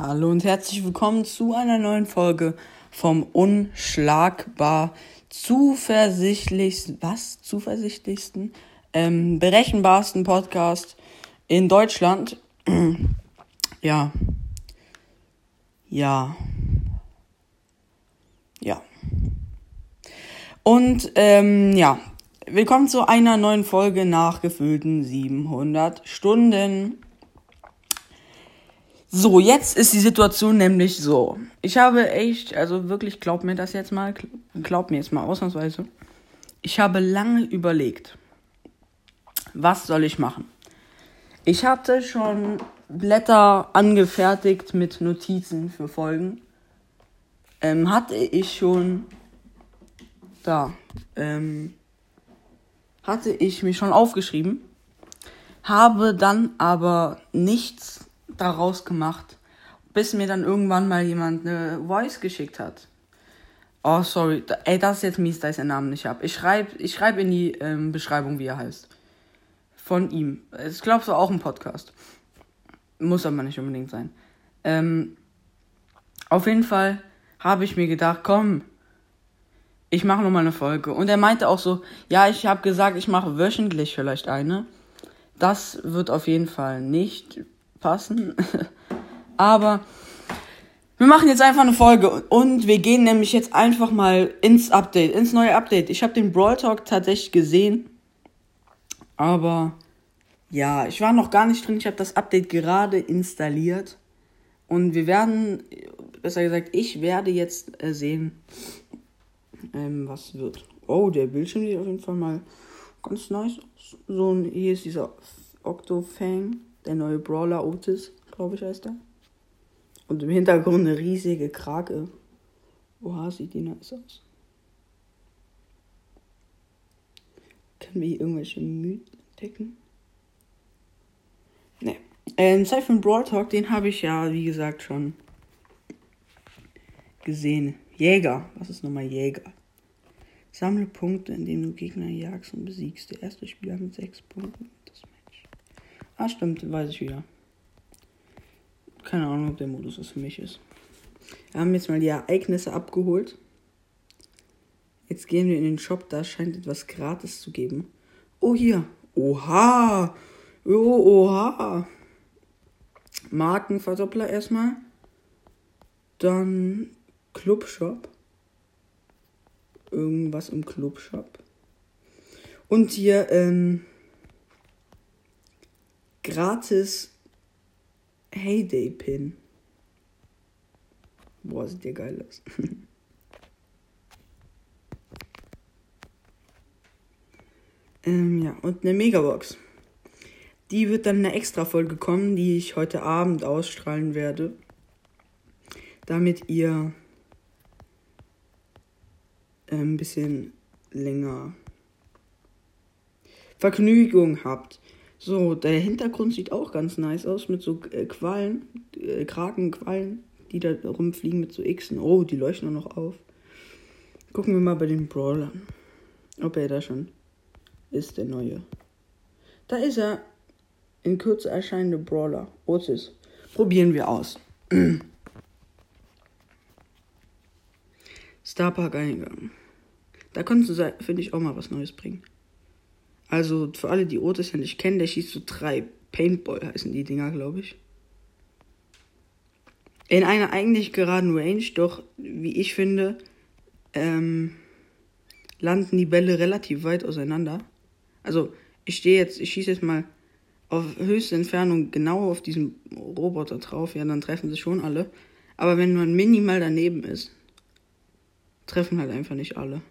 Hallo und herzlich willkommen zu einer neuen Folge vom unschlagbar zuversichtlichsten, was? Zuversichtlichsten? Ähm, berechenbarsten Podcast in Deutschland. ja. Ja. Ja. Und ähm, ja, willkommen zu einer neuen Folge nach gefühlten 700 Stunden. So, jetzt ist die Situation nämlich so. Ich habe echt, also wirklich, glaub mir das jetzt mal, glaub mir jetzt mal ausnahmsweise. Ich habe lange überlegt, was soll ich machen? Ich hatte schon Blätter angefertigt mit Notizen für Folgen. Ähm, hatte ich schon da, ähm, hatte ich mich schon aufgeschrieben, habe dann aber nichts daraus gemacht, bis mir dann irgendwann mal jemand eine Voice geschickt hat. Oh, sorry. Ey, das ist jetzt mies, da ich seinen Namen nicht habe. Ich schreibe ich schreib in die ähm, Beschreibung, wie er heißt. Von ihm. Ich glaube, so auch ein Podcast. Muss aber nicht unbedingt sein. Ähm, auf jeden Fall habe ich mir gedacht, komm, ich mache nochmal eine Folge. Und er meinte auch so, ja, ich habe gesagt, ich mache wöchentlich vielleicht eine. Das wird auf jeden Fall nicht passen. Aber wir machen jetzt einfach eine Folge und wir gehen nämlich jetzt einfach mal ins Update, ins neue Update. Ich habe den Brawl Talk tatsächlich gesehen, aber ja, ich war noch gar nicht drin. Ich habe das Update gerade installiert und wir werden, besser gesagt, ich werde jetzt äh, sehen, ähm, was wird. Oh, der Bildschirm sieht auf jeden Fall mal ganz nice aus. So, hier ist dieser Octofang. Der neue Brawler Otis, glaube ich, heißt er. Und im Hintergrund eine riesige Krake. Oha, sieht die nice aus. Können wir hier irgendwelche Mythen entdecken? Ne. Ähm, den Brawl Talk, den habe ich ja, wie gesagt, schon gesehen. Jäger. Was ist nochmal Jäger? Sammle Punkte, indem du Gegner jagst und besiegst. Der erste Spieler mit sechs Punkten. Ah, stimmt, weiß ich wieder. Keine Ahnung, ob der Modus was für mich ist. Wir haben jetzt mal die Ereignisse abgeholt. Jetzt gehen wir in den Shop, da scheint etwas gratis zu geben. Oh, hier. Oha. Oh, oha. Markenverdoppler erstmal. Dann Clubshop. Irgendwas im Clubshop. Und hier, ähm, gratis Heyday Pin. Boah, sieht der geil aus. ähm, ja, und eine Megabox. Die wird dann eine extra Folge kommen, die ich heute Abend ausstrahlen werde. Damit ihr äh, ein bisschen länger Vergnügung habt. So, der Hintergrund sieht auch ganz nice aus mit so äh, Quallen, äh, Krakenquallen, die da rumfliegen mit so Xen. Oh, die leuchten auch noch auf. Gucken wir mal bei den Brawlern, ob er da schon ist, der neue. Da ist er. In Kürze erscheinende Brawler. Otis. Probieren wir aus. Starpark Eingang. Da könntest du, finde ich, auch mal was Neues bringen. Also für alle, die Otis ja nicht kennen, der schießt so drei Paintball, heißen die Dinger, glaube ich. In einer eigentlich geraden Range, doch wie ich finde, ähm, landen die Bälle relativ weit auseinander. Also ich stehe jetzt, ich schieße jetzt mal auf höchste Entfernung genau auf diesen Roboter drauf, ja, dann treffen sie schon alle. Aber wenn man minimal daneben ist, treffen halt einfach nicht alle.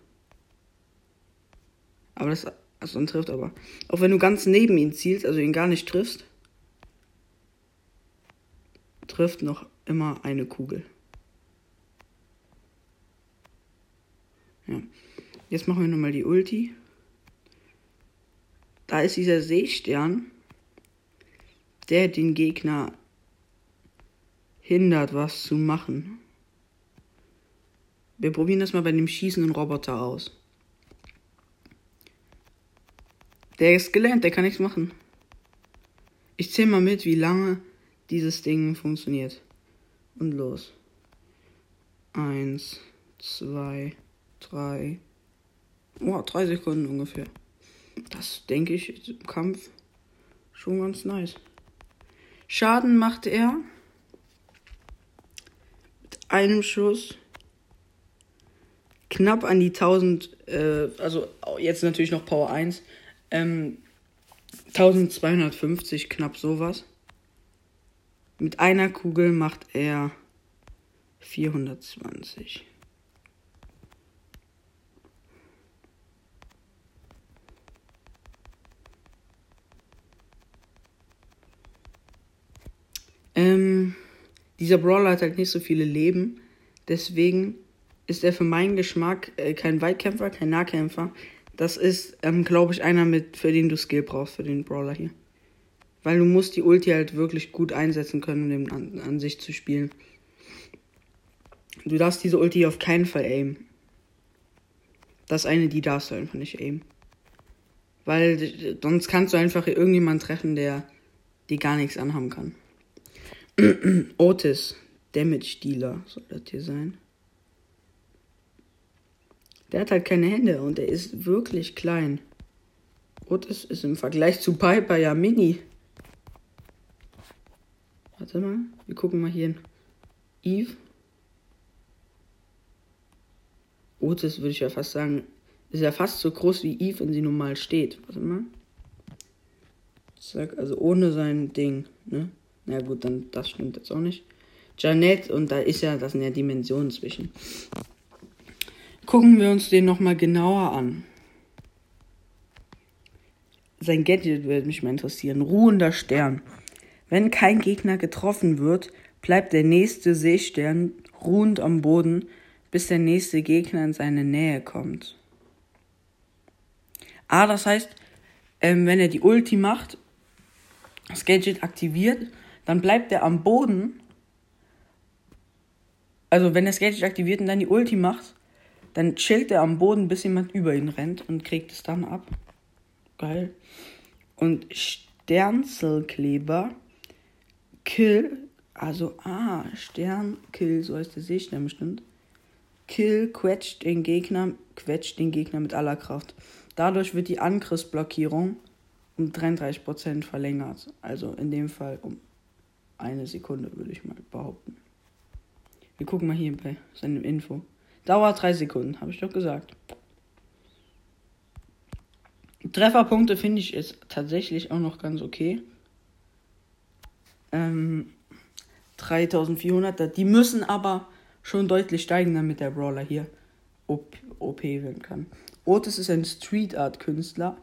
Aber das also dann trifft aber. Auch wenn du ganz neben ihn zielst, also ihn gar nicht triffst, trifft noch immer eine Kugel. Ja. Jetzt machen wir nochmal die Ulti. Da ist dieser Seestern, der den Gegner hindert, was zu machen. Wir probieren das mal bei dem schießenden Roboter aus. Der ist gelernt, der kann nichts machen. Ich zähle mal mit, wie lange dieses Ding funktioniert. Und los. Eins, zwei, drei. Oh, drei Sekunden ungefähr. Das denke ich im Kampf schon ganz nice. Schaden macht er mit einem Schuss knapp an die 1000, äh, also jetzt natürlich noch Power 1, ähm, 1250, knapp sowas. Mit einer Kugel macht er 420. Ähm, dieser Brawler hat halt nicht so viele Leben. Deswegen ist er für meinen Geschmack äh, kein Weitkämpfer, kein Nahkämpfer. Das ist, ähm, glaube ich, einer mit, für den du Skill brauchst, für den Brawler hier. Weil du musst die Ulti halt wirklich gut einsetzen können, um den an, an sich zu spielen. Du darfst diese Ulti auf keinen Fall aimen. Das eine, die darfst du einfach nicht aimen. Weil sonst kannst du einfach irgendjemanden treffen, der dir gar nichts anhaben kann. Otis, Damage Dealer soll das hier sein. Der hat halt keine Hände und er ist wirklich klein. Otis ist im Vergleich zu Piper ja mini. Warte mal, wir gucken mal hier hin. Eve. Otis würde ich ja fast sagen, ist ja fast so groß wie Eve, wenn sie normal steht. Warte mal. Zack, also ohne sein Ding, ne? Na gut, dann das stimmt jetzt auch nicht. Janet und da ist ja, das sind ja Dimensionen zwischen. Gucken wir uns den nochmal genauer an. Sein Gadget würde mich mal interessieren. Ruhender Stern. Wenn kein Gegner getroffen wird, bleibt der nächste Seestern ruhend am Boden, bis der nächste Gegner in seine Nähe kommt. Ah, das heißt, ähm, wenn er die Ulti macht, das Gadget aktiviert, dann bleibt er am Boden. Also wenn das Gadget aktiviert und dann die Ulti macht, dann chillt er am Boden, bis jemand über ihn rennt und kriegt es dann ab. Geil. Und Sternzelkleber Kill, also ah, Sternkill, so heißt der Seestern bestimmt. Kill quetscht den Gegner, quetscht den Gegner mit aller Kraft. Dadurch wird die Angriffsblockierung um 33% verlängert. Also in dem Fall um eine Sekunde, würde ich mal behaupten. Wir gucken mal hier bei seinem Info. Dauert drei Sekunden, habe ich doch gesagt. Trefferpunkte finde ich ist tatsächlich auch noch ganz okay. Ähm, 3400, die müssen aber schon deutlich steigen, damit der Brawler hier OP, OP werden kann. Otis ist ein Street Art Künstler,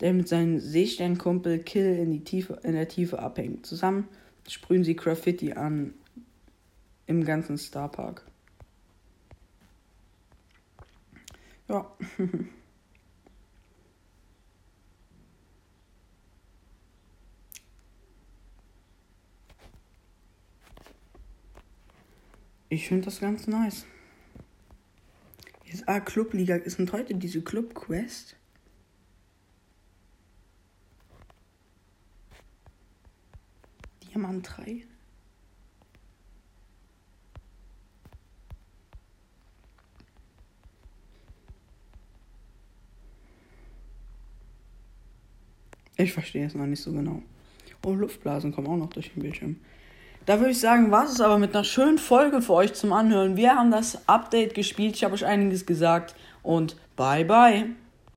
der mit seinem Seesternkumpel Kill in, die Tiefe, in der Tiefe abhängt. Zusammen sprühen sie Graffiti an im ganzen Starpark. Ja. Ich finde das ganz nice. Jetzt, ah, Clubliga. Ist denn heute diese Club Quest? Diamant 3? Ich verstehe es noch nicht so genau. Oh, Luftblasen kommen auch noch durch den Bildschirm. Da würde ich sagen, war es aber mit einer schönen Folge für euch zum Anhören. Wir haben das Update gespielt, ich habe euch einiges gesagt und bye bye.